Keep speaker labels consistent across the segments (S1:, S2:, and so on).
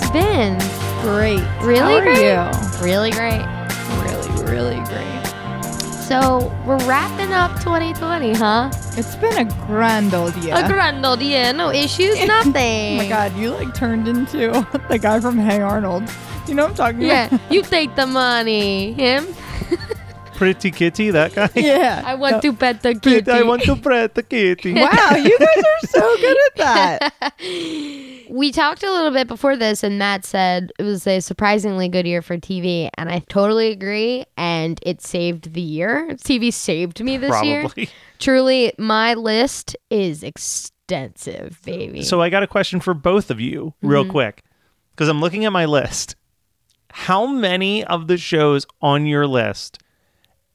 S1: Good.
S2: How have you guys been?
S3: Great.
S2: Really
S3: How are
S2: great?
S3: you?
S2: Really great.
S3: Really, really great.
S2: So we're wrapping up 2020, huh?
S3: It's been a grand old year.
S2: A grand old year, no issues, nothing.
S3: Oh my god, you like turned into the guy from Hey Arnold. You know what I'm talking
S2: Yeah,
S3: about?
S2: Yeah, you take the money. Him?
S1: Pretty kitty, that guy.
S3: Yeah.
S2: I want to pet the kitty.
S1: I want to pet the kitty.
S3: Wow, you guys are so good at that.
S2: We talked a little bit before this, and Matt said it was a surprisingly good year for TV, and I totally agree. And it saved the year. TV saved me this year.
S1: Probably.
S2: Truly, my list is extensive, baby.
S1: So I got a question for both of you, real
S2: Mm-hmm.
S1: quick, because I'm looking at my list. How many of the shows on your list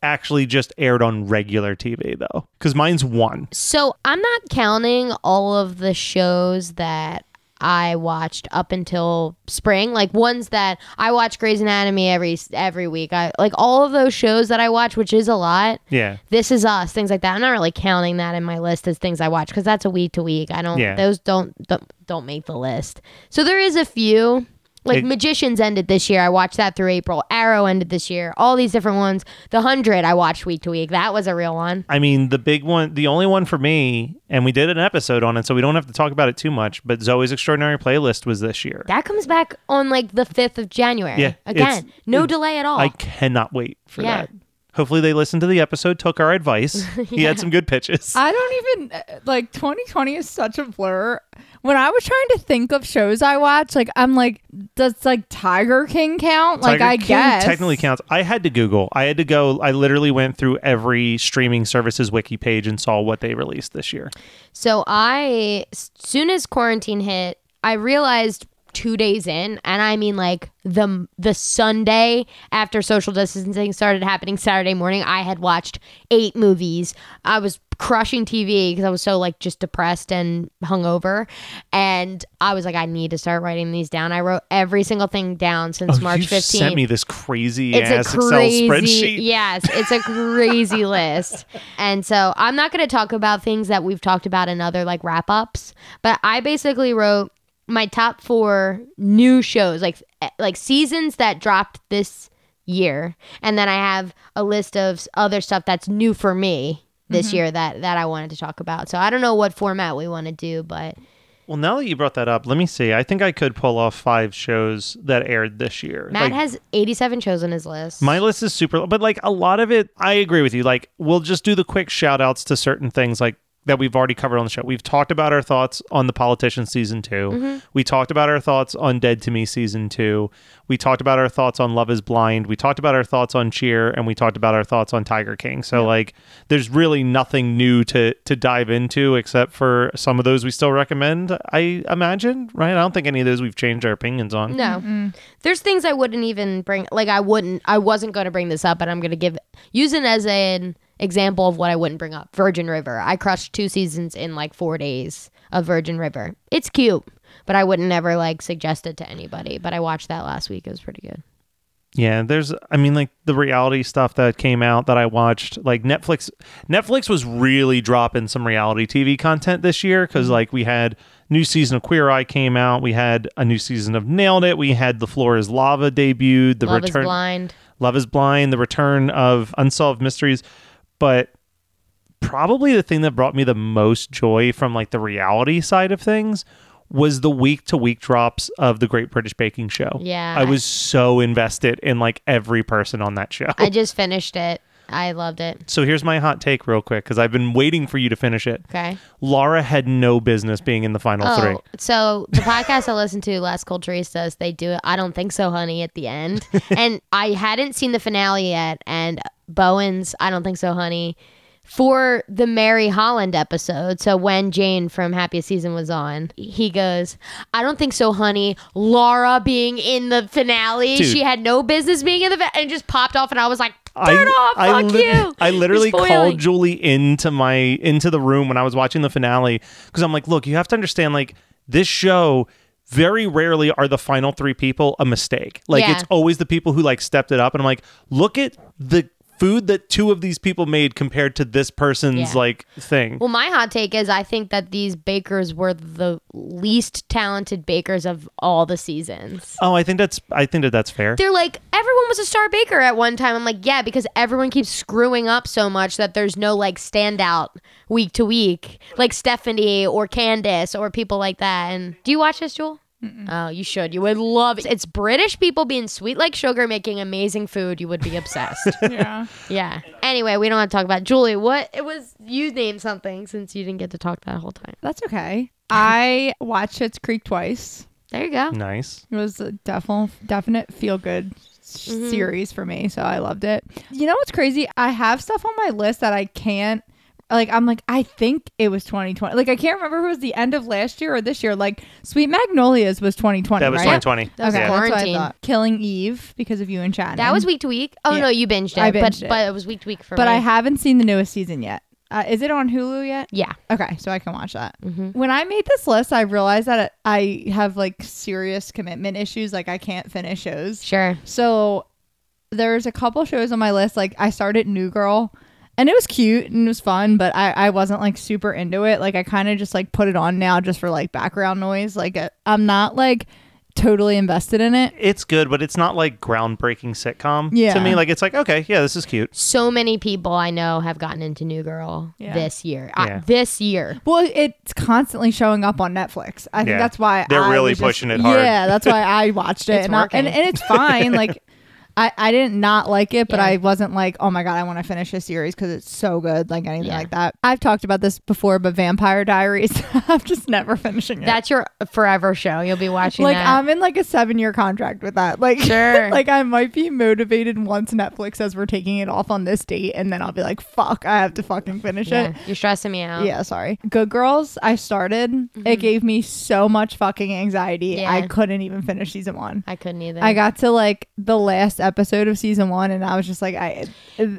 S1: actually just aired on regular TV though? Because mine's one.
S2: So I'm not counting all of the shows that I watched up until spring, like ones that I watch Grey's Anatomy every every week. I like all of those shows that I watch, which is a lot.
S1: Yeah.
S2: This is Us, things like that. I'm not really counting that in my list as things I watch because that's a week to week. I don't.
S1: Yeah.
S2: Those don't, don't don't make the list. So there is a few. Like
S1: It-
S2: Magicians ended this year. I watched that through April. Arrow ended this year. All these different ones. The Hundred I watched week to week. That was a real one.
S1: I mean, the big one, the only one for me, and we did an episode on it, so we don't have to talk about it too much. But Zoey's Extraordinary Playlist was this year.
S2: That comes back on like the 5th of January.
S1: Yeah,
S2: Again, no
S1: it-
S2: delay at all.
S1: I cannot wait for
S2: Yeah.
S1: that. Hopefully, they listened to the episode, took our advice. He had some good pitches.
S3: I don't even uh, like 2020 is such a blur. When I was trying to think of shows I watch, like I'm like, does like Tiger King count? like I
S1: King
S3: guess
S1: technically counts. I had to Google. I had to go. I literally went through every streaming services wiki page and saw what they released this year.
S2: so I, as soon as quarantine hit, I realized two days in, and I mean like the the Sunday after social distancing started happening, Saturday morning, I had watched eight movies. I was crushing TV because I was so like just depressed and hungover, and I was like, I need to start writing these down. I wrote every single thing down since oh, March
S1: you
S2: fifteenth.
S1: sent me this crazy
S2: it's
S1: ass
S2: a crazy
S1: Excel spreadsheet.
S2: yes it's a crazy list and so i'm not going to talk about things that we've talked about in other like wrap ups but i basically wrote my top four new shows like eh, like seasons that dropped this year and then i have a list of other stuff that's new for me this
S1: Mm-hmm.
S2: year that that i wanted to talk about so i don't know what format we want to do but
S1: Well, now that you brought that up, let me see. I think I could pull off five shows that aired this year.
S2: matt
S1: Like,
S2: has 87 shows on his list
S1: My list is super, but like a lot of it, I agree with you. Like, we'll just do the quick shout outs to certain things like that we've already covered on the show. We've talked about our thoughts on The Politician season 2
S2: Mm-hmm.
S1: We talked about our thoughts on Dead to Me season two. We talked about our thoughts on Love is Blind. We talked about our thoughts on Cheer, and we talked about our thoughts on Tiger King. So like, there's really nothing new to to dive into except for some of those we still recommend. I imagine, right? I don't think any of those we've changed our opinions on.
S2: No. There's things I wouldn't even bring like I wouldn't I wasn't going to bring this up but I'm going to give use it as an example of what I wouldn't bring up. Virgin River. I crushed two seasons in like 4 days of Virgin River. It's cute, but I wouldn't ever like suggest it to anybody, but I watched that last week. It was pretty good.
S1: Yeah, there's I mean like the reality stuff that came out that I watched like Netflix Netflix was really dropping some reality TV content this year cuz
S2: Mm-hmm.
S1: like we had new season of Queer Eye came out, we had a new season of Nailed It, we had The Floor is Lava debuted, the
S2: Love
S1: return
S2: is blind.
S1: Love is Blind, the return of Unsolved Mysteries, but probably the thing that brought me the most joy from like the reality side of things was the week to week drops of the Great British Baking Show.
S2: Yeah.
S1: I was so invested in like every person on that show.
S2: I just finished it. I loved it.
S1: so here's my hot take real quick because I've been waiting for you to finish it.
S2: Okay.
S1: Laura had no business being in the final
S2: oh,
S1: three.
S2: so the podcast I listened to, Las Culturistas, they do it. I don't think so, honey, at the end. and I hadn't seen the finale yet. And Bowen's, I don't think so, honey, for the Mary Holland episode. So when Jane from Happiest Season was on, he goes, I don't think so, honey. Laura being in the finale,
S1: Dude.
S2: she had no business being in the, and just popped off. And I was like, turn off,
S1: I
S2: fuck
S1: lit-
S2: you.
S1: I literally called Julie into my into the room when I was watching the finale because I'm like, look, you have to understand, like this show. Very rarely are the final three people a mistake. Like
S2: Yeah.
S1: it's always the people who like stepped it up, and I'm like, look at the food that two of these people made compared to this person's
S2: Yeah.
S1: like thing.
S2: Well, my hot take is I think that these bakers were the least talented bakers of all the seasons.
S1: oh, I think that's I think that that's fair.
S2: They're like, everyone was a star baker at one time. I'm like, yeah, because everyone keeps screwing up so much that there's no like standout week to week, like Stephanie or Candice or people like that. And do you watch this, Jewel? Oh, you should. You would love it. It's British people being sweet like sugar, making amazing food. You would be obsessed.
S3: Yeah.
S2: yeah. Anyway, we don't want to talk about Julie. What it was? You named something since you didn't get to talk that whole time.
S3: That's okay. I watched Schitt's Creek twice.
S2: There you go.
S1: nice.
S3: It was a definite, definite feel good mm-hmm. series for me, so I loved it. You know what's crazy? I have stuff on my list that I can't. Like I'm like I think it was 2020. Like I can't remember if it was the end of last year or this year. Like Sweet Magnolias was 2020.
S1: That was
S3: right?
S1: 2020.
S2: That was
S3: Okay,
S1: yeah.
S3: that's what I
S2: quarantine.
S3: thought. Killing Eve because of you and Shannon.
S2: That was week to week. Oh
S3: Yeah.
S2: no, you binged it,
S3: I
S2: but
S3: binged it.
S2: but it was week to week for
S3: but
S2: me.
S3: But I haven't seen the newest season yet. Uh, is it on Hulu yet?
S2: yeah.
S3: Okay, so I can watch that.
S2: Mhm.
S3: When I made this list, I realized that I have like serious commitment issues. Like I can't finish shows.
S2: Sure.
S3: So there's a couple shows on my list. Like I started New Girl, and it was cute and it was fun, but I I wasn't like super into it. Like I kind of just like put it on now just for like background noise. Like uh, I'm not like totally invested in it.
S1: It's good, but it's not like groundbreaking sitcom.
S3: Yeah.
S1: To me, like it's like okay, yeah, this is cute.
S2: So many people I know have gotten into New Girl
S3: Yeah.
S2: this year. Uh,
S1: Yeah.
S2: this year.
S3: Well, it's constantly showing up on Netflix. I think
S1: Yeah.
S3: that's why
S1: They're
S3: I
S1: really
S3: was just-
S1: pushing it hard.
S3: Yeah, that's why I watched it,
S2: It's
S3: and, I, and
S2: working.
S3: and it's fine. like, I I didn't not like it, but
S2: Yeah.
S3: I wasn't like, oh my god, I want to finish this series because it's so good. Like anything
S2: Yeah.
S3: like that. I've talked about this before, but Vampire Diaries, I'm just never finishing it.
S2: That's your forever show. You'll be watching
S3: like
S2: that.
S3: I'm in like a seven year contract with that. Like,
S2: Sure.
S3: like I might be motivated once Netflix says we're taking it off on this date, and then I'll be like, fuck, I have to fucking finish
S2: yeah.
S3: it.
S2: You're stressing me out.
S3: Yeah, sorry. Good Girls, I started. It gave me so much fucking anxiety.
S2: Mm-hmm. Yeah.
S3: I couldn't even finish season one.
S2: I couldn't either.
S3: I got to like the last episode of season one, and I was just like, I,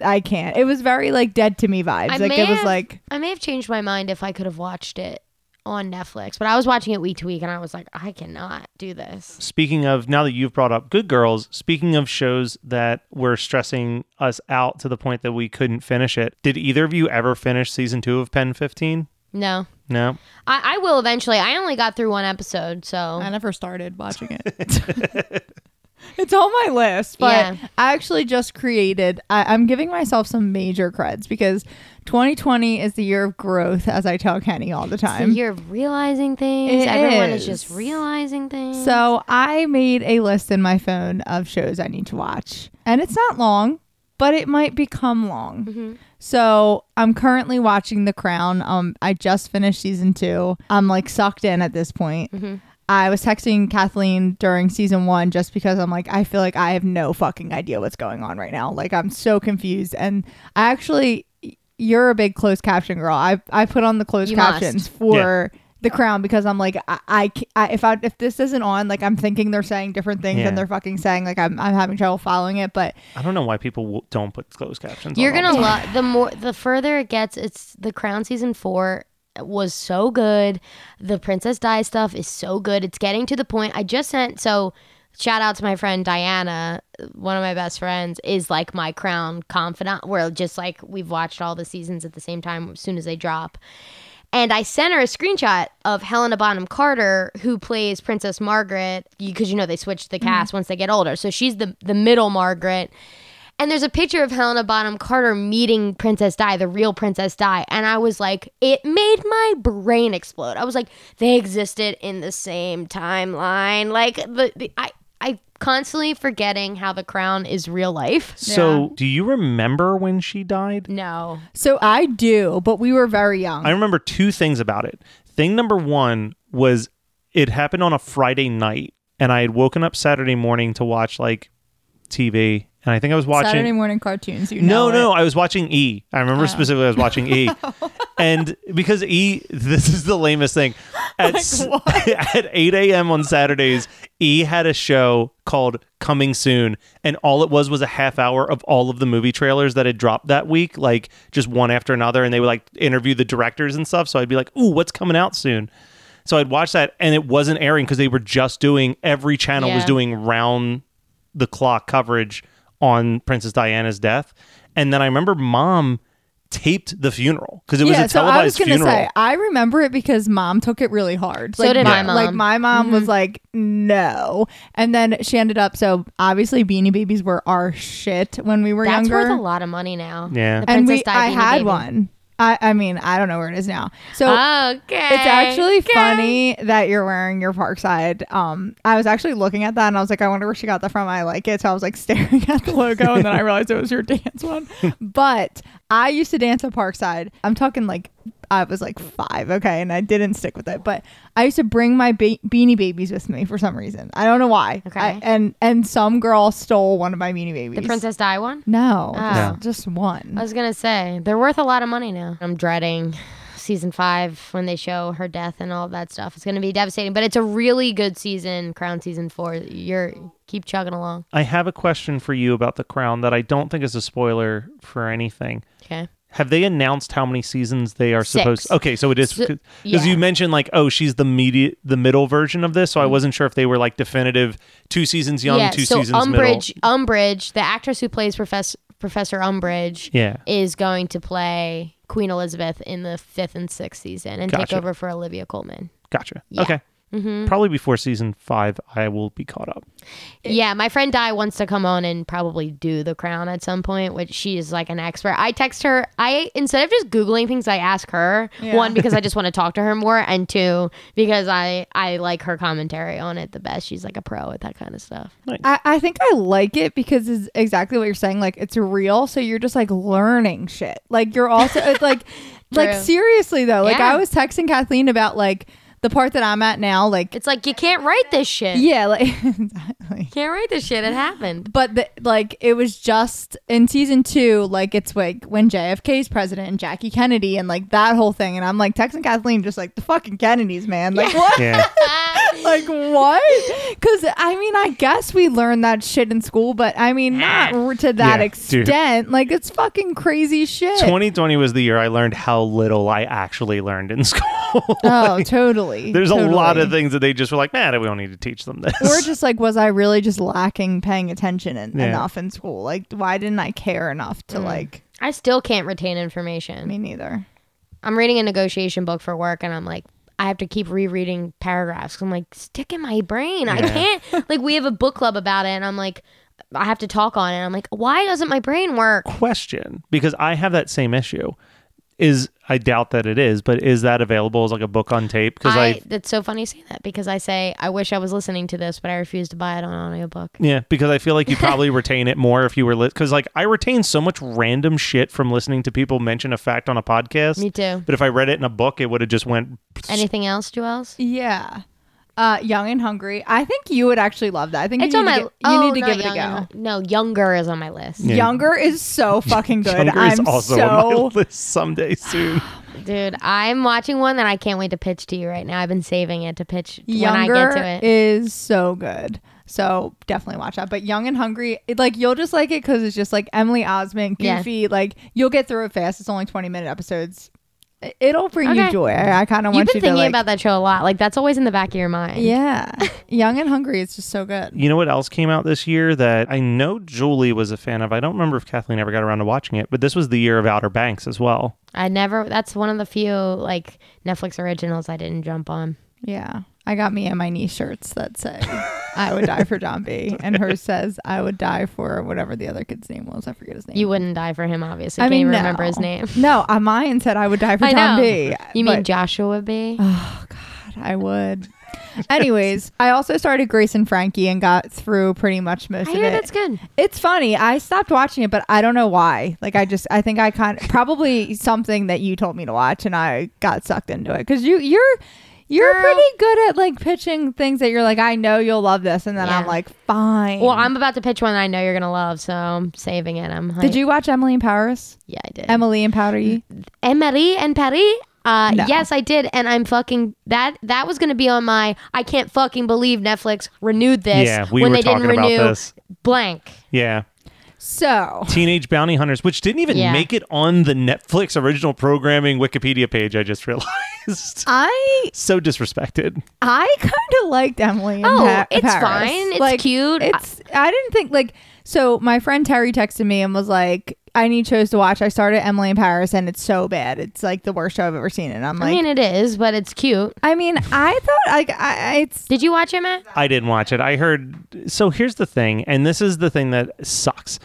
S3: I can't. It was very like dead to me vibes.
S2: I
S3: like it was
S2: have-
S3: like,
S2: I may have changed my mind if I could have watched it on Netflix, but I was watching it week to week and I was like, I cannot do this.
S1: Speaking of now that you've brought up Good Girls, speaking of shows that were stressing us out to the point that we couldn't finish it, did either of you ever finish season two of Pen 15?
S2: No.
S1: No.
S2: I, I will eventually. I only got through one episode, so
S3: I never started watching it. it's on my list, but
S2: Yeah.
S3: I actually just created. I, I'm giving myself some major creds because 2020 is the year of growth, as I tell Kenny all the
S2: it's the
S3: time.
S2: year of realizing things.
S3: It
S2: Everyone is
S3: is.
S2: just realizing things.
S3: So I made a list in my phone of shows I need to watch. And it's not long, but it might become long.
S2: Mhm.
S3: So I'm currently watching The Crown. Um, I just finished season two. I'm like sucked in at this point.
S2: Mhm.
S3: I was texting Kathleen during season one just because I'm like, I feel like I have no fucking idea what's going on right now. Like I'm so confused. And I actually, you're a big closed caption girl. I I put on the closed
S2: You must.
S3: captions for the crown because I'm like I, I, ca- I- if I if this isn't on like I'm thinking they're saying different things
S1: Yeah.
S3: than they're fucking saying like I'm I'm having trouble following it but
S1: I don't know why people w- don't put closed captions.
S2: You're
S1: on all
S2: gonna
S1: this.
S2: love the more the further it gets. It's the Crown season four was so good. The Princess Di stuff is so good. It's getting to the point. I just sent so shout out to my friend Diana, one of my best friends, is like my Crown confidant. We're just like we've watched all the seasons at the same time as soon as they drop. And I sent her a screenshot of Helena Bonham Carter, who plays Princess Margaret, because you know they switched the mm-hmm. cast once they get older. So she's the the middle Margaret. And there's a picture of Helena Bonham Carter meeting Princess Di, the real Princess Di. And I was like, it made my brain explode. I was like, they existed in the same timeline. Like, the, the I, I constantly forgetting how the crown is real life.
S1: So, do you remember when she died?
S2: No.
S3: so I do but we were very young
S1: I remember two things about it. Thing number one was it happened on a Friday night, and I had woken up Saturday morning to watch like TV, and I think I was watching.
S3: Saturday morning cartoons you
S1: no,
S3: know
S1: no,
S3: it.
S1: I was watching E. I remember oh. specifically I was watching E, and because E, this is the lamest thing. At s- at eight a.m. on Saturdays, E had a show called Coming Soon, and all it was was a half hour of all of the movie trailers that had dropped that week, like just one after another, and they would like interview the directors and stuff. So I'd be like, "Ooh, what's coming out soon?" So I'd watch that, and it wasn't airing because they were just doing every channel was doing round the clock coverage on Princess Diana's death. And then I remember mom taped the funeral because it was
S3: yeah,
S1: a
S3: so
S1: televised
S3: I was gonna
S1: funeral.
S3: say I remember it because mom took it really hard.
S2: So did my mom.
S3: Like
S2: mom.
S3: my mom was mm-hmm. like, no, and then she ended up. So obviously, Beanie Babies were our shit when we were
S2: That's
S3: younger.
S2: worth a lot of money now.
S1: Yeah.
S2: The
S3: and
S2: Princess
S3: we,
S2: Di
S3: I
S2: Beanie
S3: had
S2: Baby.
S3: one. I, I mean, I don't know where it is now. So
S2: Okay.
S3: It's actually
S2: okay.
S3: funny that you're wearing your Parkside. Um, I was actually looking at that and I was like, I wonder where she got that from. I like it, so I was like staring at the logo, and then I realized it was your dance one. but I used to dance at Parkside. I'm talking like I was like five, okay, and I didn't stick with it. But I used to bring my ba- Beanie Babies with me for some reason. I don't know why.
S2: Okay.
S3: I- and and some girl stole one of my Beanie Babies.
S2: The Princess Di one?
S3: No,
S2: Oh.
S3: just, just one.
S2: I was gonna say they're worth a lot of money now. I'm dreading season five when they show her death and all that stuff. It's gonna be devastating, but it's a really good season. Crown season four. You're keep chugging along.
S1: I have a question for you about The Crown that I don't think is a spoiler for anything.
S2: Okay.
S1: Have they announced how many seasons they are supposed?
S2: Six.
S1: Okay, so it is
S2: So-
S1: because
S2: yeah.
S1: you mentioned like, oh, she's the media, the middle version of this. So I mm-hmm. wasn't sure if they were like definitive two seasons young,
S2: yeah.
S1: two
S2: so
S1: seasons
S2: Umbridge, Umbridge, the actress who plays Professor Professor Umbridge.
S1: Yeah,
S2: is going to play Queen Elizabeth in the fifth and sixth season and take over for Olivia Colman.
S1: gotcha.
S2: Yeah.
S1: Okay,
S2: hmm
S1: probably before season five, I will be caught up.
S2: Yeah, my friend Di wants to come on and probably do the crown at some point, which she is like an expert. I text her. I instead of just googling things, I ask her.
S3: Yeah.
S2: One because I just want to talk to her more, and two because I I like her commentary on it the best. She's like a pro at that kind of stuff.
S3: I, I think I like it because it's exactly what you're saying. Like it's real, so you're just like learning shit. Like you're also it's like like
S2: True.
S3: seriously though. Like
S2: Yeah.
S3: I was texting Kathleen about like the part that I'm at now. Like
S2: It's like you can't write this shit.
S3: yeah, like exactly.
S2: Can't write this shit. It happened.
S3: But the, like it was just in season two, like it's like when JFK's president and Jackie Kennedy and like that whole thing, and I'm like texting Kathleen just like the fucking Kennedys, man. Like what?
S1: Yeah,
S3: like what? Because I mean, I guess we learned that shit in school, but I mean, not r- to that
S1: Yeah, dude.
S3: extent. Like it's fucking crazy shit.
S1: 2020 was the year I learned how little I actually learned in school.
S3: oh, totally.
S1: There's a lot of things that they just were like, man, we don't need to teach them this.
S3: Or just like, was I really just lacking paying attention en-
S1: Yeah.
S3: enough in school? Like, why didn't I care enough to mm. like?
S2: I still can't retain information.
S3: Me neither.
S2: I'm reading a negotiation book for work, and I'm like, I have to keep rereading paragraphs. I'm like, stick in my brain. I can't. Like, we have a book club about it, and I'm like, I have to talk on it. I'm like, why doesn't my brain work?
S1: question because I have that same issue. Is I doubt that it is, but is that available as like a book on tape? Because
S2: I,
S1: I,
S2: that's so funny you say that because I say I wish I was listening to this, but I refuse to buy it on audiobook.
S1: yeah, because I feel like you probably retain it more if you were lit. Because like I retain so much random shit from listening to people mention a fact on a podcast.
S2: Me too.
S1: But if I read it in a book, it would have just went.
S2: Anything else, Joels?
S3: Yeah. Uh, Young and Hungry. I think you would actually love that. I think
S2: It's
S3: you
S2: on
S3: need
S2: my.
S3: to, gi- you
S2: oh,
S3: need to
S2: not
S3: give it a
S2: Young
S3: go.
S2: and No, younger is on my list.
S1: Yeah.
S3: Younger is so fucking good.
S1: Younger
S3: I'm
S1: is also
S3: so
S1: on my list someday soon.
S2: Dude, I'm watching one that I can't wait to pitch to you right now. I've been saving it to pitch
S3: Younger
S2: when I get to it.
S3: is so good. So definitely watch that. But Young and Hungry, it, like you'll just like it because it's just like Emily Osment,
S2: Yeah.
S3: goofy. Like you'll get through it fast. It's only twenty minute episodes. It- It'll bring you joy. I, I kind of
S2: You've
S3: want
S2: been
S3: you
S2: thinking
S3: like,
S2: about that show a lot. Like that's always in the back of your mind.
S3: Yeah, Young and Hungry is just so good.
S1: You know what else came out this year that I know Julie was a fan of? I don't remember if Kathleen ever got around to watching it, but this was the year of Outer Banks as well.
S2: I never. That's one of the few like Netflix originals I didn't jump on.
S3: Yeah, I got me and my niece shirts that say "I would die for John B." and hers says "I would die for whatever the other kid's name was. I forget his name.
S2: You wouldn't die for him, obviously.
S3: I
S2: Can't
S3: mean,
S2: even
S3: no.
S2: remember his name.
S3: No, uh, mine said I would die for
S2: I
S3: John
S2: know.
S3: B.
S2: You mean
S3: but-
S2: Joshua B?
S3: Oh God, I would. Anyways, I also started Grace and Frankie and got through pretty much most
S2: I
S3: of it.
S2: that's good.
S3: It's funny. I stopped watching it, but I don't know why. Like I just I think I kind of probably something that you told me to watch and I got sucked into it cuz you you're you're
S2: Girl.
S3: pretty good at like pitching things that you're like I know you'll love this and then I'm like fine.
S2: Well, I'm about to pitch one that I know you're gonna love, so I'm saving it. I'm.
S3: Did you watch Emily in Paris?
S2: Yeah, I did.
S3: Emily in Powdery?
S2: Emery and Paris. Uh,
S3: No.
S2: yes, I did, and I'm fucking that. That was gonna be on my. I can't fucking believe Netflix renewed this.
S1: yeah, we
S2: when
S1: were
S2: they
S1: talking
S2: didn't
S1: about
S2: renew
S1: this.
S2: blank.
S1: Yeah.
S3: So,
S1: Teenage Bounty Hunters, which didn't even
S2: Yeah.
S1: make it on the Netflix original programming Wikipedia page, I just realized.
S3: I
S1: so disrespected.
S3: I kind of liked Emily in
S2: Oh,
S3: Pa-
S2: it's
S3: Paris.
S2: fine. It's
S3: Like,
S2: cute.
S3: It's I didn't think like so my friend Terry texted me and was like I need shows to watch. I started Emily in Paris and it's so bad. It's like the worst show I've ever seen. And I'm like, I
S2: mean, it is, but it's cute.
S3: I mean, I thought like I, I it's
S2: Did you watch it, Matt?
S1: I didn't watch it. I heard. So here's the thing, and this is the thing that sucks.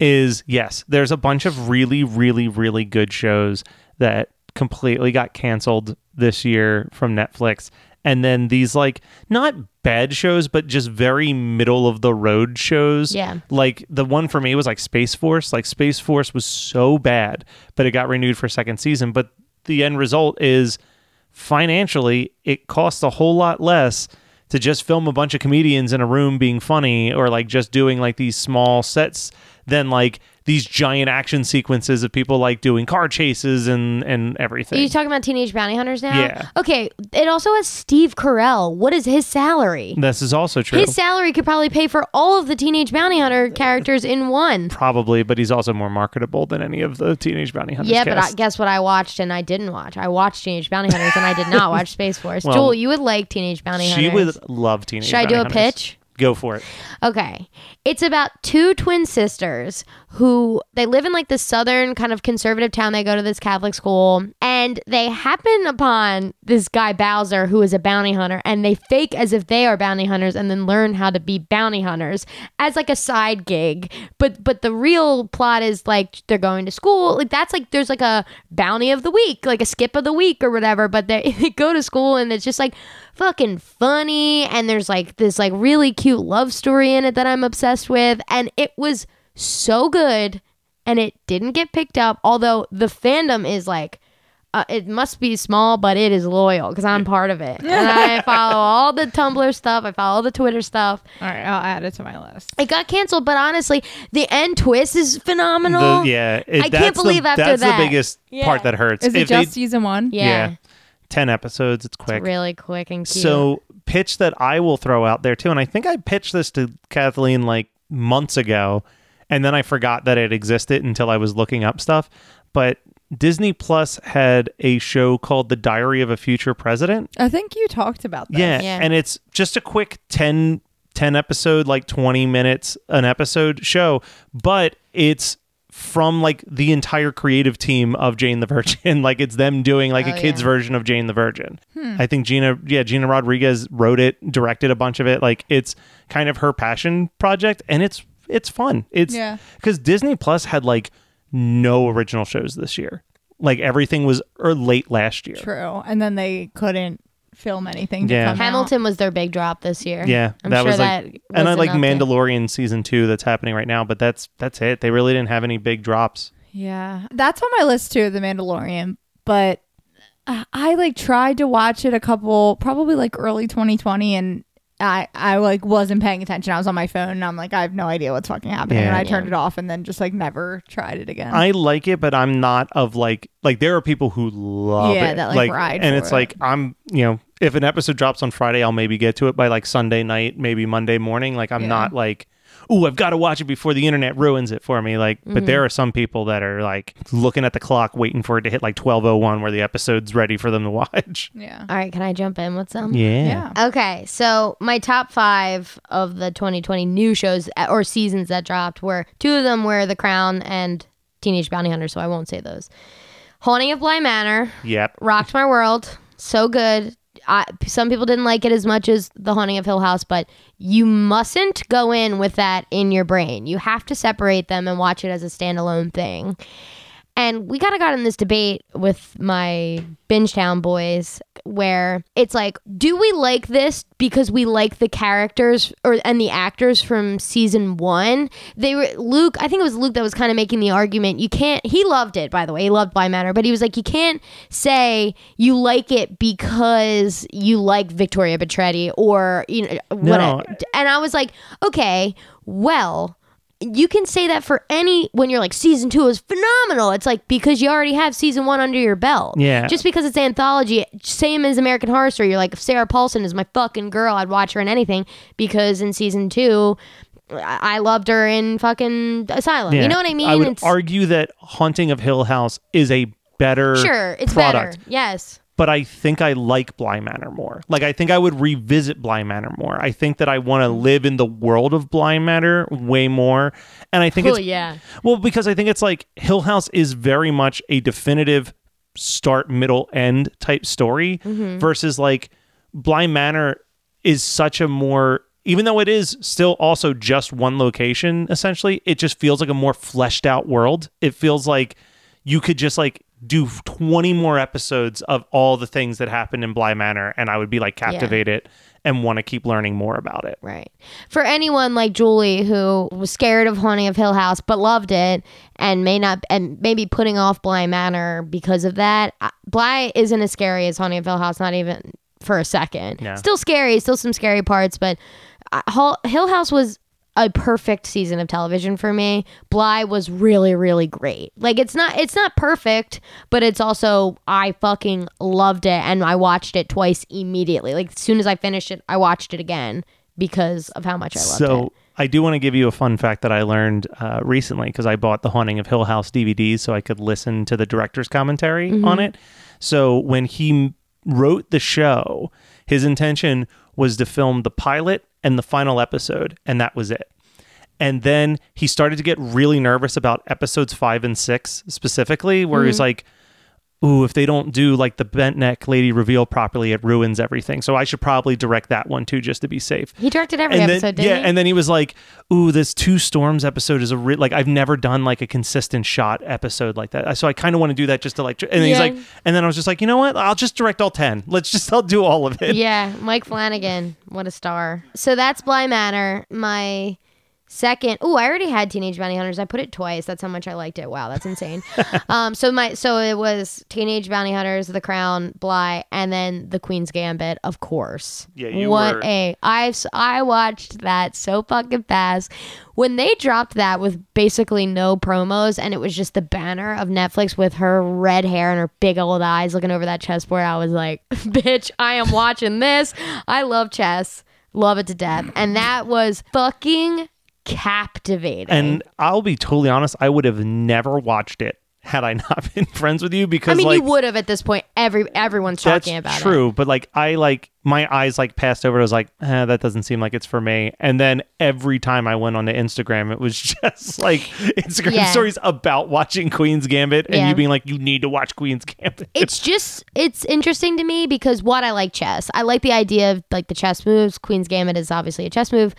S1: Is yes, there's a bunch of really, really, really good shows that completely got canceled this year from Netflix, and then these like not bad shows, but just very middle of the road shows.
S2: Yeah.
S1: Like the one for me was like Space Force. Like Space Force was so bad, but it got renewed for second season. But the end result is financially it costs a whole lot less to just film a bunch of comedians in a room being funny or like just doing like these small sets than like these giant action sequences of people like doing car chases and and everything.
S2: Are you talking about Teenage Bounty Hunters now?
S1: Yeah.
S2: Okay. It also has Steve Carell. What is his salary?
S1: this is also true.
S2: His salary could probably pay for all of the Teenage Bounty Hunter characters in one.
S1: Probably, but he's also more marketable than any of the Teenage Bounty Hunters.
S2: Yeah, but I, guess what I watched and I didn't watch? I watched Teenage Bounty Hunters and I did not watch Space Force.
S1: Well,
S2: Joel, you would like Teenage Bounty Hunters.
S1: she would love Teenage. Bounty Hunters.
S2: Should I do a
S1: Hunters.
S2: pitch?
S1: Go for it.
S2: Okay. It's about two twin sisters who they live in like the southern kind of conservative town. They go to this Catholic school and they happen upon this guy Bowser who is a bounty hunter and they fake as if they are bounty hunters and then learn how to be bounty hunters as like a side gig. But but the real plot is like they're going to school. Like that's like there's like a bounty of the week, like a skip of the week or whatever, but they, they go to school and it's just like fucking funny and there's like this like really cute love story in it that I'm obsessed with and it was so good and it didn't get picked up although the fandom is like uh, it must be small but it is loyal because I'm part of it and I follow all the Tumblr stuff I follow all the Twitter stuff
S3: all right. I'll add it to my list.
S2: it got canceled but honestly the end twist is phenomenal
S1: The, yeah, it,
S2: I can't believe
S1: the,
S2: after
S1: that's
S2: that.
S1: the biggest
S2: Yeah.
S1: part that hurts.
S3: Is it
S1: If they-
S3: just season one?
S2: yeah,
S1: yeah. ten episodes? It's quick.
S2: It's really quick and cute
S1: So pitch that I will throw out there too, and I think I pitched this to Kathleen like months ago, and then I forgot that it existed until I was looking up stuff. But Disney Plus had a show called The Diary of a Future President.
S3: I think you talked about that.
S1: Yeah,
S2: Yeah.
S1: and it's just a quick 10, 10 episode, like 20 minutes an episode show, but it's from like the entire creative team of Jane the Virgin. like it's them doing like
S2: Oh,
S1: a kid's
S2: yeah.
S1: version of Jane the Virgin. Hmm. I think Gina, yeah, Gina Rodriguez wrote it, directed a bunch of it. Like it's kind of her passion project, and it's it's fun. It's
S3: Yeah.
S1: because Disney Plus had like no original shows this year. Like everything was or late last year.
S3: True. And then they couldn't film anything. To
S1: Yeah.
S3: come out.
S2: Hamilton was their big drop this year
S1: Yeah,
S2: I'm
S1: that
S2: sure
S1: was
S2: that
S1: like, and I
S2: was
S1: like
S2: enough to-
S1: Mandalorian season two that's happening right now, but that's that's it. They really didn't have any big drops.
S3: Yeah, that's on my list too, The Mandalorian. But I, I like tried to watch it a couple, probably like early 2020, and I I like wasn't paying attention. I was on my phone, and I'm like, I have no idea what's fucking happening,
S1: Yeah.
S3: and I
S2: Yeah.
S3: turned it off, and then just like never tried it again.
S1: I like it, but I'm not of like like there are people who love
S3: Yeah,
S1: it,
S3: that, like, ride
S1: and
S3: for
S1: it's
S3: it.
S1: like I'm you know if an episode drops on Friday, I'll maybe get to it by like Sunday night, maybe Monday morning. Like I'm
S3: Yeah.
S1: not like. Ooh, I've got to watch it before the internet ruins it for me. Like,
S3: Mm-hmm.
S1: but there are some people that are like looking at the clock, waiting for it to hit like twelve oh one, where the episode's ready for them to watch.
S3: yeah,
S2: all right can I jump in with some
S1: Yeah,
S3: yeah.
S2: Okay, so my top five of the 2020 new shows uh, or seasons that dropped were two of them were The Crown and Teenage Bounty Hunter, so I won't say those. Haunting of Bly Manor
S1: yep.
S2: rocked my world, so good. I, some people didn't like it as much as The Haunting of Hill House, but you mustn't go in with that in your brain. You have to separate them and watch it as a standalone thing. And we kind of got in this debate with my Bingetown boys where it's like, do we like this because we like the characters or and the actors from season one? They were Luke, I think it was Luke that was kind of making the argument. You can't he loved it, by the way. He loved Bly Manor, but he was like, you can't say you like it because you like Victoria Pedretti or you know whatever. And I was like, okay, well, you can say that for any when you're like season two is phenomenal. It's like because you already have season one under your belt.
S1: Yeah.
S2: Just because it's anthology, same as American Horror Story. You're like, if Sarah Paulson is my fucking girl, I'd watch her in anything because in season two, I loved her in fucking Asylum.
S1: Yeah.
S2: You know what I mean?
S1: I would
S2: it's
S1: argue that Haunting of Hill House is a better
S2: sure it's
S1: product.
S2: better. Yes.
S1: But I think I like Bly Manor more. Like I think I would revisit Bly Manor more. I think that I want to mm-hmm. live in the world of Bly Manor way more. And I think
S2: Oh
S1: it's
S2: yeah.
S1: well because I think it's like Hill House is very much a definitive start, middle, end type story mm-hmm. versus like Bly Manor is such a more even though it is still also just one location essentially, it just feels like a more fleshed out world. It feels like you could just like do 20 more episodes of all the things that happened in Bly Manor and I would be like captivated and want to keep learning more about it.
S2: Right. For anyone like Julie who was scared of Haunting of Hill House but loved it and may not and maybe putting off Bly Manor because of that, I- Bly isn't as scary as Haunting of Hill House, not even for a second.
S1: Yeah.
S2: Still scary, still some scary parts, but uh, Hill House was a perfect season of television for me. Bly was really really great. Like it's not it's not perfect, but it's also I fucking loved it and I watched it twice immediately. Like as soon as I finished it, I watched it again because of how much I loved
S1: so
S2: it.
S1: So I do want to give you a fun fact that I learned uh, recently because I bought the Haunting of Hill House DVDs so I could listen to the director's commentary
S2: Mm-hmm.
S1: on it. So when he m- wrote the show, his intention was to film the pilot and the final episode, and that was it. And then he started to get really nervous about episodes five and six specifically, where
S2: Mm-hmm.
S1: he's like, Ooh, if they don't do like the bent neck lady reveal properly, it ruins everything. So I should probably direct that one too, just to be safe
S2: He directed every
S1: and
S2: episode,
S1: then,
S2: didn't
S1: yeah,
S2: he?
S1: and then he was like, "Ooh, this two storms episode is a re- like I've never done like a consistent shot episode like that. So I kind of want to do that just to like." And then he's like, and then I was just like, you know what? I'll just direct all ten. Let's just I'll do all of it.
S2: yeah, Mike Flanagan, what a star. So that's Bly Manor. My second, oh, I already had Teenage Bounty Hunters. I put it twice. That's how much I liked it. Wow, that's insane. um, so my so it was Teenage Bounty Hunters, The Crown, Bly, and then The Queen's Gambit, of course.
S1: Yeah, you
S2: what
S1: were-
S2: a I I watched that so fucking fast. When they dropped that with basically no promos and it was just the banner of Netflix with her red hair and her big old eyes looking over that chessboard, I was like, bitch, I am watching this. I love chess. Love it to death. And that was fucking captivating.
S1: And I'll be totally honest, I would have never watched it had I not been friends with you because
S2: I mean,
S1: like
S2: you would have at this point. Every everyone's talking about it.
S1: true, but like I like my eyes like passed over. I was like, eh, that doesn't seem like it's for me. And then every time I went on to Instagram, it was just like Instagram
S2: Yeah.
S1: stories about watching Queen's Gambit and
S2: Yeah.
S1: you being like, you need to watch Queen's Gambit.
S2: it's just it's interesting to me because what I like chess. I like the idea of like the chess moves. Queen's Gambit is obviously a chess move.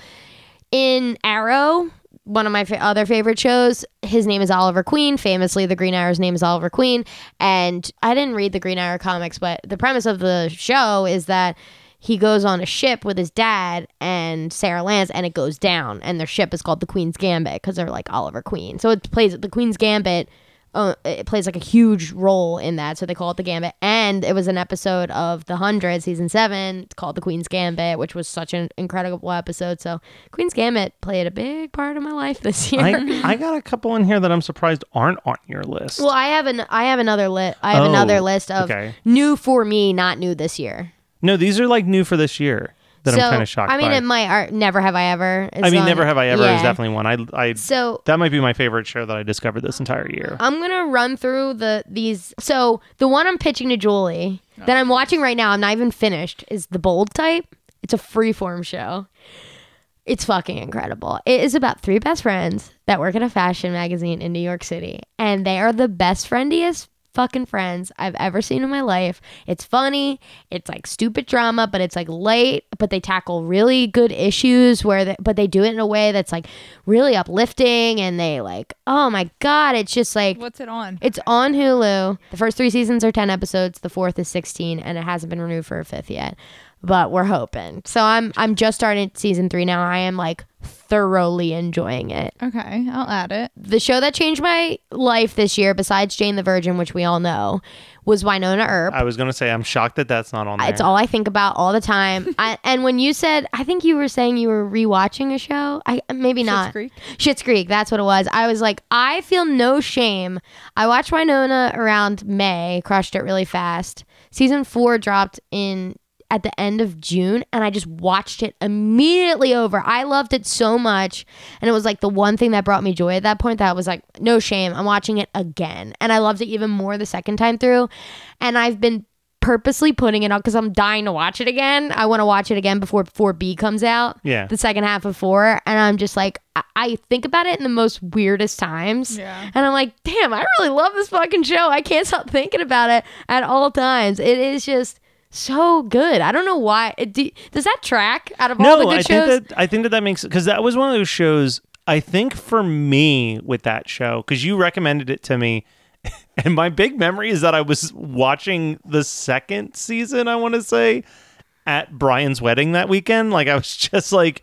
S2: In Arrow, one of my fa- other favorite shows, his name is Oliver Queen. Famously, the Green Arrow's name is Oliver Queen. And I didn't read the Green Arrow comics, but the premise of the show is that he goes on a ship with his dad and Sara Lance, and it goes down. And their ship is called the Queen's Gambit because they're like Oliver Queen. So it plays the Queen's Gambit. Uh, it plays like a huge role in that, so they call it the Gambit. And it was an episode of The Hundred, season seven. It's called the Queen's Gambit, which was such an incredible episode. So Queen's Gambit played a big part of my life this year.
S1: I, I got a couple in here that I'm surprised aren't on your list.
S2: well, I have an I have another list. I have
S1: Oh,
S2: another list of
S1: okay.
S2: new for me, not new this year.
S1: no, these are like new for this year that
S2: so
S1: I'm kind of shocked
S2: I mean,
S1: by.
S2: it might. Are, never have I ever.
S1: I mean, Never Have I Ever
S2: yeah.
S1: is definitely one. I, I
S2: So
S1: that might be my favorite show that I discovered this entire year.
S2: I'm gonna run through the these. So the one I'm pitching to Julie that I'm watching right now, I'm not even finished, is the Bold Type. It's a freeform show. It's fucking incredible. It is about three best friends that work at a fashion magazine in New York City, and they are the best friendiest fucking friends I've ever seen in my life. It's funny, it's like stupid drama, but it's like light, but they tackle really good issues where they, but they do it in a way that's like really uplifting and they like, oh my god, it's just like
S3: What's it on?
S2: it's on Hulu. The first three seasons are 10 episodes. The fourth is 16, and it hasn't been renewed for a fifth yet. But we're hoping. So I'm I'm just starting season three now. I am like thoroughly enjoying it.
S3: Okay, I'll add it.
S2: The show that changed my life this year, besides Jane the Virgin, which we all know, was Wynonna Earp.
S1: I was gonna say I'm shocked that that's not on there.
S2: It's all I think about all the time. I, and when you said, I think you were saying you were rewatching a show. I maybe not.
S3: Shit's Creek?
S2: Schitt's Creek. That's what it was. I was like, I feel no shame. I watched Wynonna around May, crushed it really fast. Season four dropped in at the end of June, and I just watched it immediately over. I loved it so much, and it was like the one thing that brought me joy at that point. That I was like, no shame. I'm watching it again, and I loved it even more the second time through. And I've been purposely putting it on because I'm dying to watch it again. I want to watch it again before 4B comes out.
S1: Yeah.
S2: The second half of 4. And I'm just like, I, I think about it in the most weirdest times.
S3: Yeah.
S2: And I'm like, damn, I really love this fucking show. I can't stop thinking about it at all times. It is just so good. I don't know why. Do, does that track out of all the
S1: No,
S2: good
S1: I
S2: shows?
S1: think that I think that that makes because that was one of those shows. I think for me with that show because you recommended it to me, and my big memory is that I was watching the second season. I want to say at Brian's wedding that weekend. Like I was just like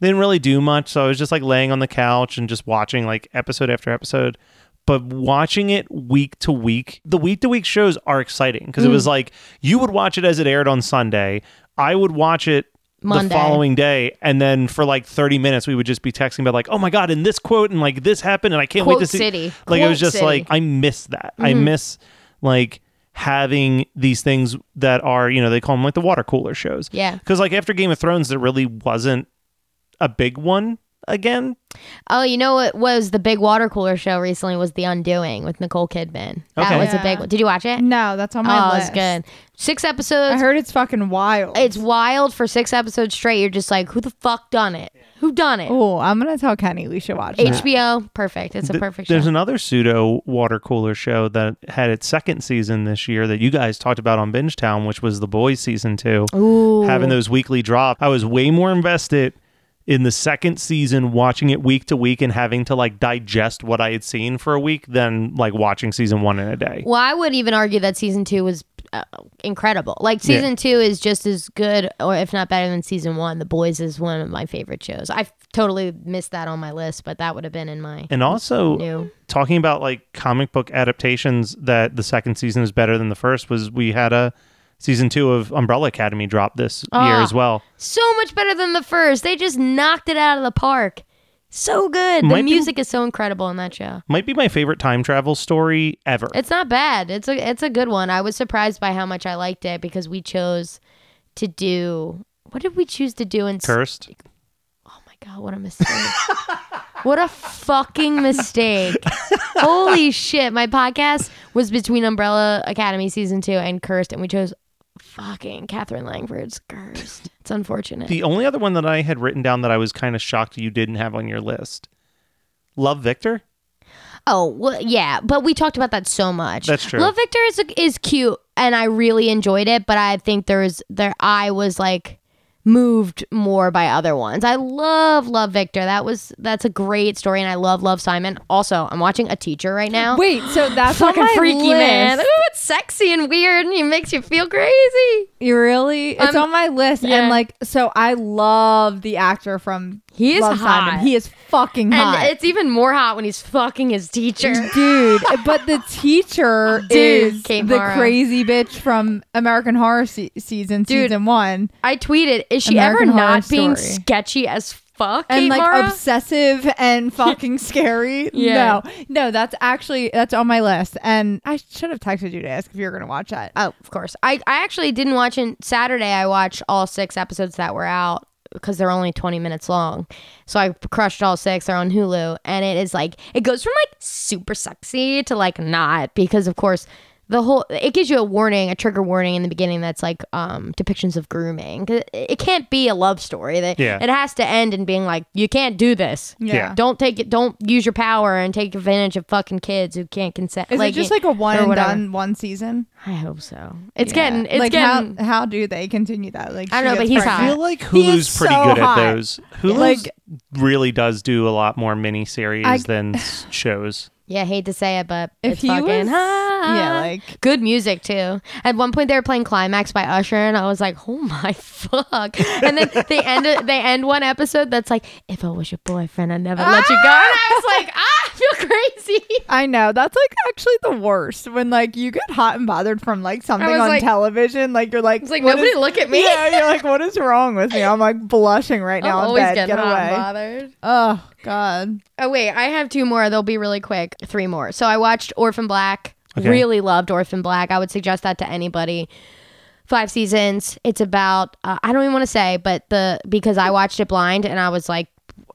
S1: didn't really do much, so I was just like laying on the couch and just watching like episode after episode. But watching it week to week, the week to week shows are exciting because it
S2: Mm.
S1: was like you would watch it as it aired on Sunday. I would watch it
S2: Monday.
S1: the following day, and then for like thirty minutes, we would just be texting about like, "Oh my god!" and this quote, and like this happened, and I can't
S2: Quote
S1: wait to see.
S2: City.
S1: Like it was just
S2: City.
S1: like I miss that. I miss like having these things that are you know they call them like the water cooler shows.
S2: Yeah.
S1: Because like after Game of Thrones, there really wasn't a big one again.
S2: Oh, you know what was the big water cooler show recently was The Undoing with Nicole Kidman. That
S1: Okay.
S2: was a big one. Did you watch it?
S3: No, that's on my
S2: oh,
S3: list.
S2: it's good. Six episodes.
S3: I
S2: episodes.
S3: heard it's fucking wild.
S2: It's wild for six episodes straight. You're just like, who the fuck done it? Who done it?
S3: Oh, I'm gonna tell Kenny we should watch that.
S2: HBO, perfect. It's a
S1: Th-
S2: perfect
S1: There's
S2: show.
S1: another pseudo water cooler show that had its second season this year that you guys talked about on Binge Town, which was The Boys season two.
S2: Ooh.
S1: Having those weekly drops, I was way more invested in the second season, watching it week to week and having to like digest what I had seen for a week than like watching season one in a day.
S2: Well, I would even argue that season two was uh, incredible. Like season
S1: Yeah.
S2: two is just as good, or if not better than season one. The Boys is one of my favorite shows. I totally missed that on my list, but that would have been in my
S1: And also,
S2: new.
S1: talking about like comic book adaptations that the second season is better than the first was we had a season two of Umbrella Academy dropped this year
S2: Ah.
S1: as well.
S2: So much better than the first. They just knocked it out of the park. So good. The
S1: Might be-
S2: music is so incredible in that show.
S1: Might be my favorite time travel story ever.
S2: It's not bad. It's a it's a good one. I was surprised by how much I liked it because we chose to do what did we choose to do in
S1: Cursed.
S2: Oh my god, what a mistake. what a fucking mistake. Holy shit. My podcast was between Umbrella Academy season 2 and Cursed and we chose fucking Katherine Langford's Cursed. It's unfortunate.
S1: The only other one that I had written down that I was kind of shocked you didn't have on your list. Love Victor?
S2: Oh well, yeah, but we talked about that so much.
S1: That's true.
S2: Love Victor is is cute, and I really enjoyed it. But I think there's there I was like moved more by other ones. I love Love Victor. That was that's a great story, and I love Love Simon. Also, I'm watching A Teacher right now.
S3: Wait, so that's
S2: fucking freaky
S3: list.
S2: man. Ooh, it's sexy and weird, and it makes you feel crazy.
S3: You really? It's
S2: Um,
S3: on my list,
S2: yeah.
S3: and like, so I love the actor from
S2: He is
S3: Love
S2: hot.
S3: Simon. He is fucking hot.
S2: And it's even more hot when he's fucking his teacher.
S3: dude. But the teacher
S2: Dude,
S3: is
S2: Kate
S3: the
S2: Mara.
S3: crazy bitch from American Horror se- season
S2: Dude,
S3: season one,
S2: I tweeted, is she
S3: American
S2: ever
S3: Horror
S2: not being
S3: Story.
S2: sketchy as fuck?
S3: and
S2: Kate
S3: like
S2: Mara?
S3: obsessive and fucking scary.
S2: Yeah.
S3: No, no, that's actually that's on my list, and I should have texted you to ask if you were gonna watch that.
S2: Oh, of course. I, I actually didn't watch it Saturday. I watched all six episodes that were out because they're only 20 minutes long. So I crushed all six. They're on Hulu. And it is like, it goes from like super sexy to like not because, of course, the whole it gives you a warning, a trigger warning in the beginning that's like um depictions of grooming. It, it can't be a love story. That
S1: Yeah.
S2: it has to end in being like you can't do this.
S3: Yeah.
S2: Don't take it. Don't use your power and take advantage of fucking kids who can't consent.
S3: Is it just like a one
S2: or
S3: and
S2: whatever.
S3: done one season?
S2: I hope so. It's
S3: Yeah.
S2: getting. It's
S3: like
S2: getting.
S3: how how do they continue that? Like
S2: I don't know, but he's
S3: pregnant.
S1: I feel like
S3: He is
S1: Hulu's pretty
S3: so
S1: good
S3: hot.
S1: at those. Hulu
S3: Like-
S1: really does do a lot more miniseries
S3: I-
S1: than shows.
S2: Yeah, hate to say it, but
S3: If
S2: it's
S3: he
S2: fucking
S3: was- yeah, like-
S2: good music too. At one point, they were playing "Climax" by Usher, and I was like, "Oh my fuck!" And then they end they end one episode that's like, "If I was your boyfriend, I'd never let you go." And I was like, "Ah, I feel crazy."
S3: I know that's like actually the worst when like you get hot and bothered from like something on
S2: like-
S3: television. Like you're like,
S2: It's like nobody
S3: is-
S2: look at me.
S3: Yeah, you're like, what is wrong with me? I'm like blushing right now. I'm
S2: always
S3: bed.
S2: getting
S3: Get
S2: hot and
S3: away.
S2: bothered.
S3: Oh God.
S2: Oh wait, I have two more. They'll be really quick. Three more. So I watched Orphan Black.
S1: Okay.
S2: Really loved Orphan Black. I would suggest that to anybody. Five seasons. It's about uh, I don't even want to say, but the because I watched it blind and I was like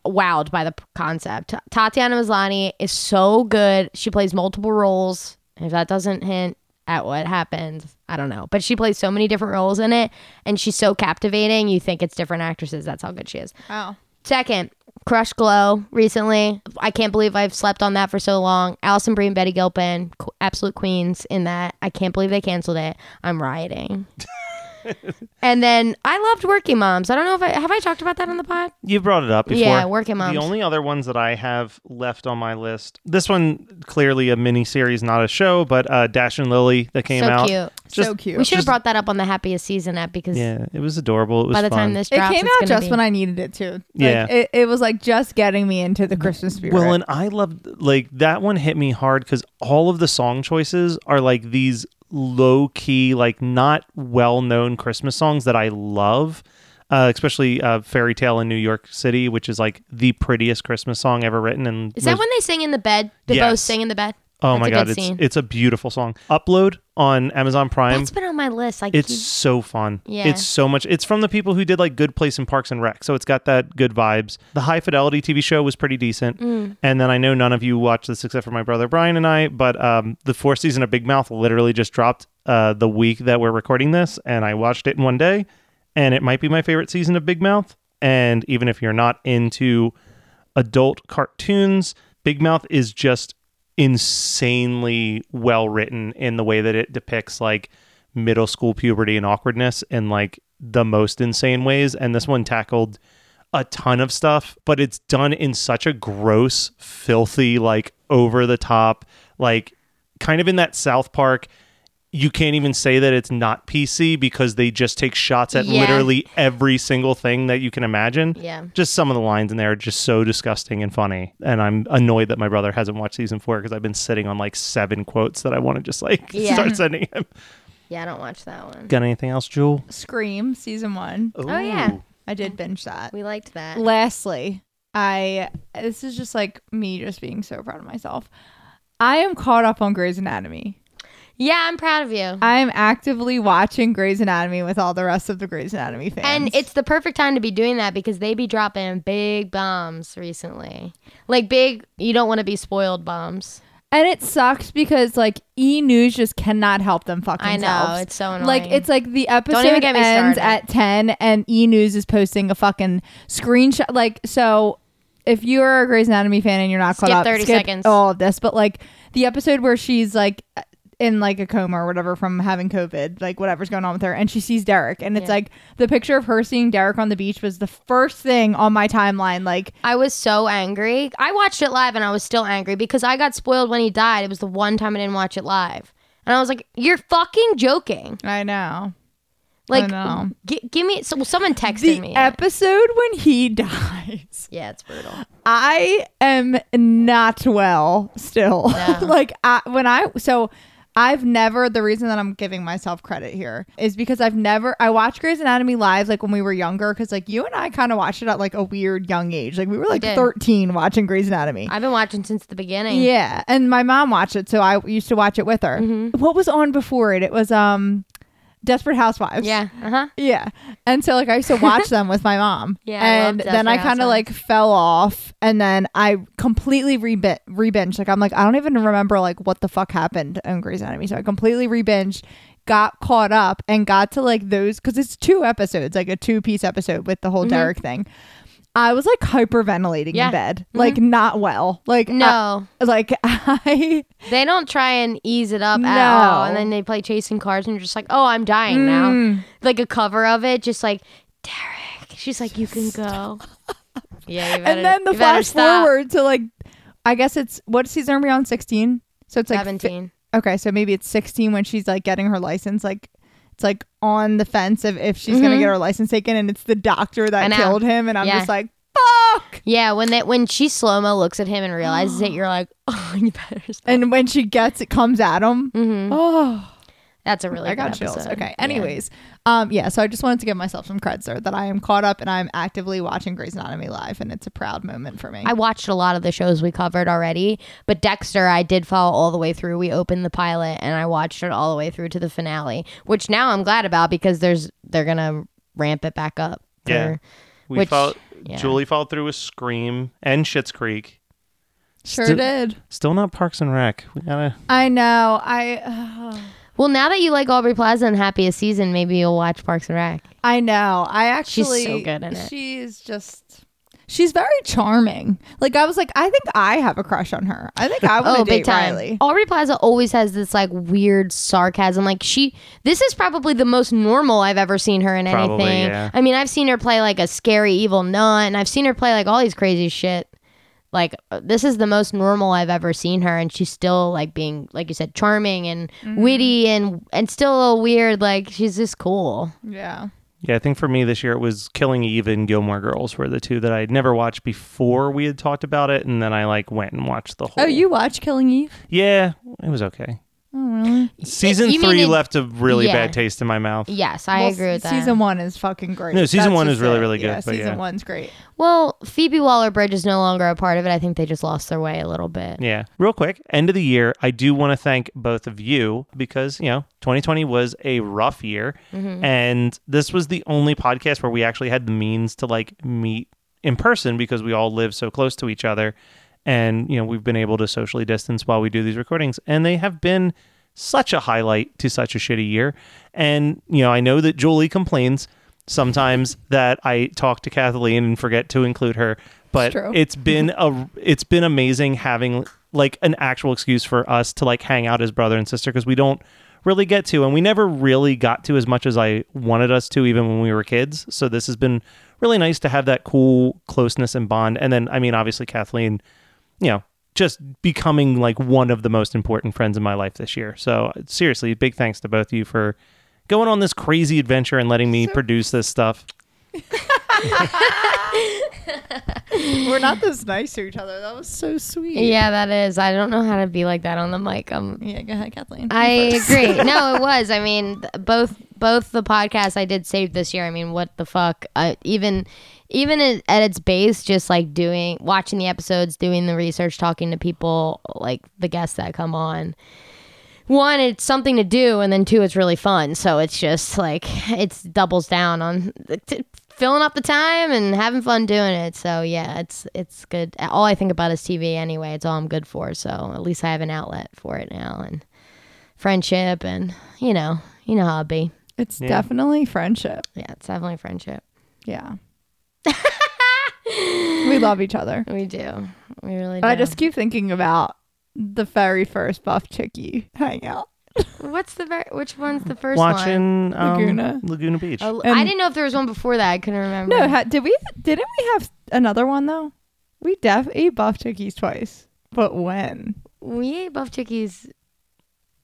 S2: wowed by the concept. Tatiana Maslany is so good. She plays multiple roles. If that doesn't hint, at what happened. I don't know. But she plays so many different roles in it and she's so captivating. You think it's different actresses. That's how good she is.
S3: Oh.
S2: Second, Crush Glow recently. I can't believe I've slept on that for so long. Alison Brie and Betty Gilpin, absolute queens in that. I can't believe they canceled it. I'm rioting. and then I loved Working Moms. I don't know if I have I talked about that on the pod.
S1: You brought it up before.
S2: Yeah, Working Moms.
S1: The only other ones that I have left on my list. This one clearly a mini series, not a show, but uh, Dash and Lily that came out.
S2: so
S1: out.
S2: cute.
S1: Just-
S3: so cute.
S2: We should have brought that up on the happiest season app because
S1: Yeah, it was adorable. It was
S2: by the
S1: fun.
S2: time this
S3: it came out just
S2: be-
S3: when I needed it too. Like,
S1: Yeah.
S3: It, it was like just getting me into the Christmas spirit.
S1: Well, and I loved like that one hit me hard because all of the song choices are like these low key, like not well known Christmas songs that I love. Uh, especially uh, "Fairy Tale in New York City," which is like the prettiest Christmas song ever written. And
S2: Is that when they sing in the bed? They
S1: Yes.
S2: both sing in the bed.
S1: Oh
S2: That's
S1: my god, it's
S2: scene.
S1: it's a beautiful song. Upload on Amazon Prime.
S2: That's been on my list. Like
S1: It's so fun.
S2: Yeah.
S1: It's so much. It's from the people who did like Good Place and Parks and Rec. So it's got that good vibes. The High Fidelity TV show was pretty decent.
S2: Mm.
S1: And then I know none of you watch this except for my brother Brian and I, but um, the fourth season of Big Mouth literally just dropped uh, the week that we're recording this. And I watched it in one day. And it might be my favorite season of Big Mouth. And even if you're not into adult cartoons, Big Mouth is just insanely well written in the way that it depicts like middle school puberty and awkwardness in like the most insane ways. And this one tackled a ton of stuff, but it's done in such a gross, filthy, like over the top, like kind of in that South Park. You can't even say that it's not PC because they just take shots at
S2: Yeah.
S1: literally every single thing that you can imagine
S2: Yeah.
S1: just some of the lines in there are just so disgusting and funny. And I'm annoyed that my brother hasn't watched season four because I've been sitting on like seven quotes that I want to just like
S2: Yeah.
S1: start sending him.
S2: Yeah, I don't watch that one.
S1: Got anything else, Jewel?
S3: Scream season one.
S2: Oh, yeah.
S3: I did binge that.
S2: We liked that.
S3: Lastly, I this is just like me just being so proud of myself. I am caught up on Grey's Anatomy.
S2: Yeah, I'm proud of you.
S3: I am actively watching Grey's Anatomy with all the rest of the Grey's Anatomy fans.
S2: And it's the perfect time to be doing that because they be dropping big bombs recently. Like big, you don't want to be spoiled bombs.
S3: and it sucks because like E News just cannot help them fucking
S2: I know,
S3: selves.
S2: it's so annoying.
S3: Like it's like the episode
S2: even get me
S3: ends
S2: started.
S3: at ten, and E News is posting a fucking screenshot. Like so, if you're a Grey's Anatomy fan and you're not caught
S2: Skip
S3: up,
S2: 30
S3: skip
S2: seconds.
S3: all of this. But like the episode where she's like in like a coma or whatever from having COVID, like whatever's going on with her, and she sees Derek, and it's
S2: Yeah.
S3: like the picture of her seeing Derek on the beach was the first thing on my timeline. Like
S2: I was so angry. I watched it live and I was still angry because I got spoiled when he died. It was the one time I didn't watch it live. And I was like, "You're fucking joking!"
S3: I know.
S2: Like,
S3: know.
S2: gi- give me. So someone texted
S3: The
S2: me.
S3: episode when he dies.
S2: yeah, it's brutal.
S3: I am not well still.
S2: No.
S3: like I, when I so I've never the reason that I'm giving myself credit here is because I've never I watched Grey's Anatomy live like when we were younger because like you and I kind of watched it at like a weird young age like we were like 13 watching Grey's Anatomy.
S2: I've been watching since the beginning.
S3: yeah, and my mom watched it, so I used to watch it with her.
S2: Mm-hmm.
S3: What was on before it? It was um, Desperate Housewives.
S2: Yeah. Uh huh.
S3: Yeah. And so like I used to watch them with my mom.
S2: Yeah, I
S3: And then I kind of like fell off and then I completely rebin rebinged. Like I'm like I don't even remember like what the fuck happened on Grey's Anatomy. So I completely rebinged, got caught up and got to like those cuz it's two episodes, like a two-piece episode with the whole Derek thing. I was like hyperventilating
S2: Yeah.
S3: in bed. Like not well. Like I-
S2: No,
S3: like I
S2: they don't try and ease it up at all. And then they play chasing cars, and you're just like, "Oh, I'm dying now."
S3: Mm.
S2: Like a cover of it, just like Derek. She's like, "You can go." Yeah, you better,
S3: and then the flash forward to like I guess it's what season are we on? 16. So it's like fi-
S2: Seventeen.
S3: okay, so maybe it's 16 when she's like getting her license. Like it's like on the fence of if she's gonna
S2: Mhm.
S3: get her license taken, and it's the doctor
S2: I
S3: that
S2: know.
S3: killed him, and I'm
S2: Yeah.
S3: just like, fuck.
S2: Yeah, when that when she slow mo looks at him and realizes it, you're like, "Oh, you better stop."
S3: And when she gets it, comes at him.
S2: hmm
S3: Oh,
S2: That's a really
S3: I got
S2: good
S3: chills.
S2: episode.
S3: Okay.
S2: Yeah.
S3: Anyways, um, yeah. So I just wanted to give myself some credit, sir, that I am caught up and I'm actively watching Grey's Anatomy live, and it's a proud moment for me.
S2: I watched a lot of the shows we covered already, but Dexter I did follow all the way through. We opened the pilot and I watched it all the way through to the finale, which now I'm glad about because there's they're gonna ramp it back up. for-
S1: Yeah. We
S2: Which-
S1: followed,
S2: yeah.
S1: Julie followed through with Scream and Schitt's Creek.
S3: sure
S1: Still-
S3: did.
S1: Still not Parks and Rec. We gotta.
S3: I know. I.
S2: Well, now that you like Aubrey Plaza and Happiest Season, maybe you'll watch Parks and Rec.
S3: I know. I actually.
S2: She's
S3: actually
S2: so good in it.
S3: She's just she's very charming. Like I was like, I think I have a crush on her. I think I want to
S2: Oh,
S3: date
S2: big time.
S3: Riley.
S2: Aubrey Plaza always has this like weird sarcasm. Like she, this is probably the most normal I've ever seen her in
S1: Probably,
S2: anything.
S1: yeah.
S2: I mean, I've seen her play like a scary evil nun, and I've seen her play like all these crazy shit. Like uh, this is the most normal I've ever seen her, and she's still like being, like you said, charming and
S3: Mm-hmm.
S2: witty and and still a little weird. Like she's just cool.
S3: Yeah.
S1: Yeah, I think for me this year it was Killing Eve and Gilmore Girls were the two that I'd never watched before we had talked about it, and then I like went and watched the whole.
S3: Oh, you watch Killing Eve?
S1: Yeah, it was okay.
S3: Oh, really?
S1: Season
S2: You mean
S1: three
S2: in-
S1: left a really
S2: Yeah.
S1: bad taste in my mouth.
S2: Yes, I
S3: Well,
S2: agree with that.
S3: Season one is fucking great.
S1: No, season
S3: That's
S1: one
S3: just
S1: is really, really good,
S3: Yeah,
S1: but
S3: season
S1: yeah.
S3: one's great.
S2: Well, Phoebe Waller Bridge is no longer a part of it. I think they just lost their way a little bit.
S1: Yeah. Real quick, end of the year, I do want to thank both of you because, you know, 2020 was a rough year. Mm-hmm. And this was the only podcast where we actually had the means to like meet in person because we all live so close to each other. And, you know, we've been able to socially distance while we do these recordings. And they have been such a highlight to such a shitty year. And, you know, I know that Julie complains sometimes that I talk to Kathleen and forget to include her, but
S3: true.
S1: it's been a it's been amazing having like an actual excuse for us to like hang out as brother and sister because we don't really get to and we never really got to as much as I wanted us to even when we were kids. So this has been really nice to have that cool closeness and bond. And then I mean obviously Kathleen, you know, just becoming like one of the most important friends in my life this year. So seriously, big thanks to both of you for going on this crazy adventure and letting me produce this stuff.
S3: We're not this nice to each other. That was so sweet.
S2: Yeah, that is. I don't know how to be like that on the mic. Um,
S3: Yeah, go ahead, Kathleen.
S2: I agree. No, it was. I mean, both both the podcasts I did save this year. I mean, what the fuck? Uh, even even at, at its base, just like doing watching the episodes, doing the research, talking to people, like the guests that come on. One, it's something to do, and then two, it's really fun. So it's just like it's doubles down on t- filling up the time and having fun doing it. So yeah, it's it's good. All I think about is TV anyway. It's all I'm good for. So at least I have an outlet for it now and friendship and you know you know how it be.
S3: It's
S1: Yeah.
S3: definitely friendship.
S2: Yeah, it's definitely friendship.
S3: Yeah. we love each other.
S2: We do. We really do.
S3: I just keep thinking about the very first Buff Chickie hangout.
S2: What's the ver- which one's the first one?
S1: Watching um,
S3: Laguna.
S1: Laguna Beach.
S2: Oh,
S3: And-
S2: I didn't know if there was one before that. I couldn't remember.
S3: No, ha- did we? Didn't we have another one though? We def ate Buff Chickies twice, but when?
S2: we ate buff chickies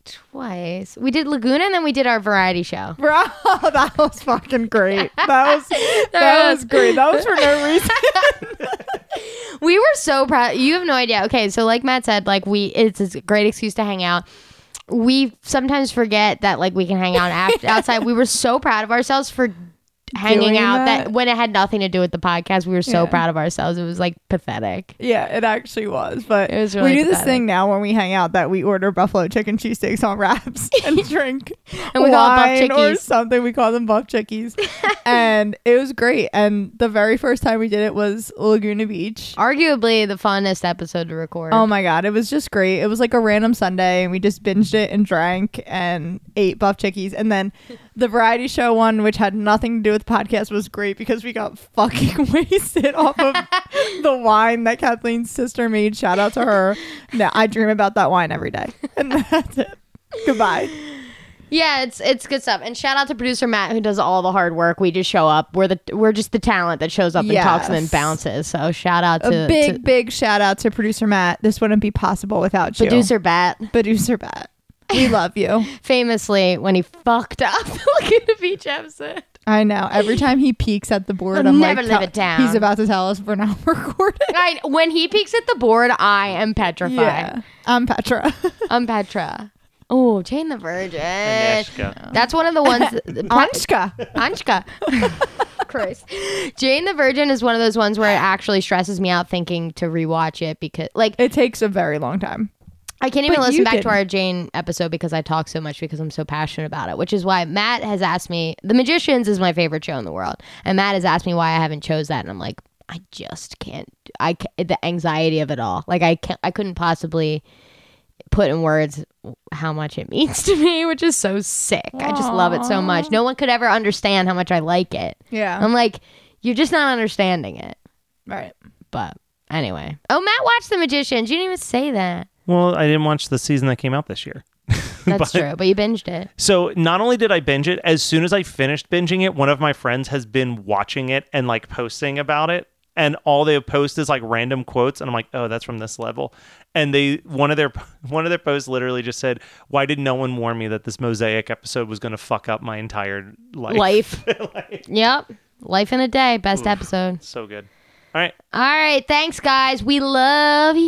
S2: twice. We did Laguna and then we did our variety show.
S3: Bro, that was fucking great. That was that was great. That was for no reason.
S2: We were so proud. You have no idea. Okay, so like Matt said, like we it's a great excuse to hang out. We sometimes forget that like we can hang out after, outside. We were so proud of ourselves for hanging out that.
S3: that?
S2: when it had nothing to do with the podcast. We were so
S3: Yeah.
S2: proud of ourselves. It was like pathetic.
S3: yeah, it actually was. But
S2: It was really
S3: we do this thing now when we hang out that we order buffalo chicken cheesesteaks on wraps and drink
S2: And we call it Buff
S3: wine or something. We call them buff chickies, and it was great. And the very first time we did it was Laguna Beach.
S2: Arguably the funnest episode to record.
S3: Oh my god, it was just great. It was like a random Sunday and we just binged it and drank and ate buff chickies. And then the variety show one, which had nothing to do with the podcast, was great because we got fucking wasted off of the wine that Kathleen's sister made. Shout out to her. No, I dream about that wine every day. And that's it. Goodbye.
S2: Yeah, it's it's good stuff. And shout out to producer Matt who does all the hard work. We just show up. We're the we're just the talent that shows up and talks and then bounces. So shout out to,
S3: A big,
S2: to
S3: big shout out to producer Matt. This wouldn't be possible without you.
S2: producer Bat.
S3: Producer Matt. We love you.
S2: Famously when he fucked up the Laguna Beach episode.
S3: I know. Every time he peeks at the board,
S2: I'll
S3: I'm
S2: never
S3: like,
S2: live it down.
S3: He's about to tell us we're not recording.
S2: I, when he peeks at the board, I am petrified.
S3: Yeah, I'm Petra.
S2: I'm Petra. Oh, Jane the Virgin.
S1: Anezka.
S2: That's one of the ones.
S3: Anshka.
S2: Anshka. Christ. Jane the Virgin is one of those ones where it actually stresses me out thinking to rewatch it because, like,
S3: It takes a very long time.
S2: I can't even
S3: But
S2: listen back to our Jane episode because I talk so much because I'm so passionate about it, which is why Matt has asked me. The Magicians is my favorite show in the world, and Matt has asked me why I haven't chose that, and I'm like, I just can't. I ca- the anxiety of it all. Like I can't. I couldn't possibly put in words how much it means to me, which is so sick. I just love it so much. No one could ever understand how much I like it.
S3: Yeah.
S2: I'm like, you're just not understanding it.
S3: right.
S2: But anyway. Oh, Matt watched The Magicians. You didn't even say that.
S1: Well, I didn't watch the season that came out this year.
S2: That's
S1: But-
S2: true. But you binged it.
S1: So not only did I binge it, as soon as I finished binging it, one of my friends has been watching it and like posting about it. And all they post is like random quotes, and I'm like, oh, that's from this level. And they one of their one of their posts literally just said, "Why did no one warn me that this mosaic episode was going to fuck up my entire life?"
S2: Life.
S1: Like,
S2: Yep. Life in a day. Best episode.
S1: so good. All right,
S2: All right. Thanks, guys. We love you.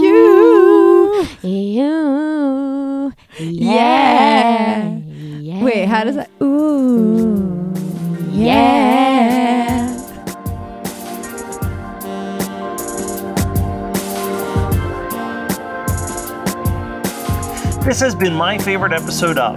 S3: You.
S2: You.
S3: Yeah.
S2: Yeah.
S3: Wait, how does that? Ooh. Yeah.
S1: This has been my favorite episode of.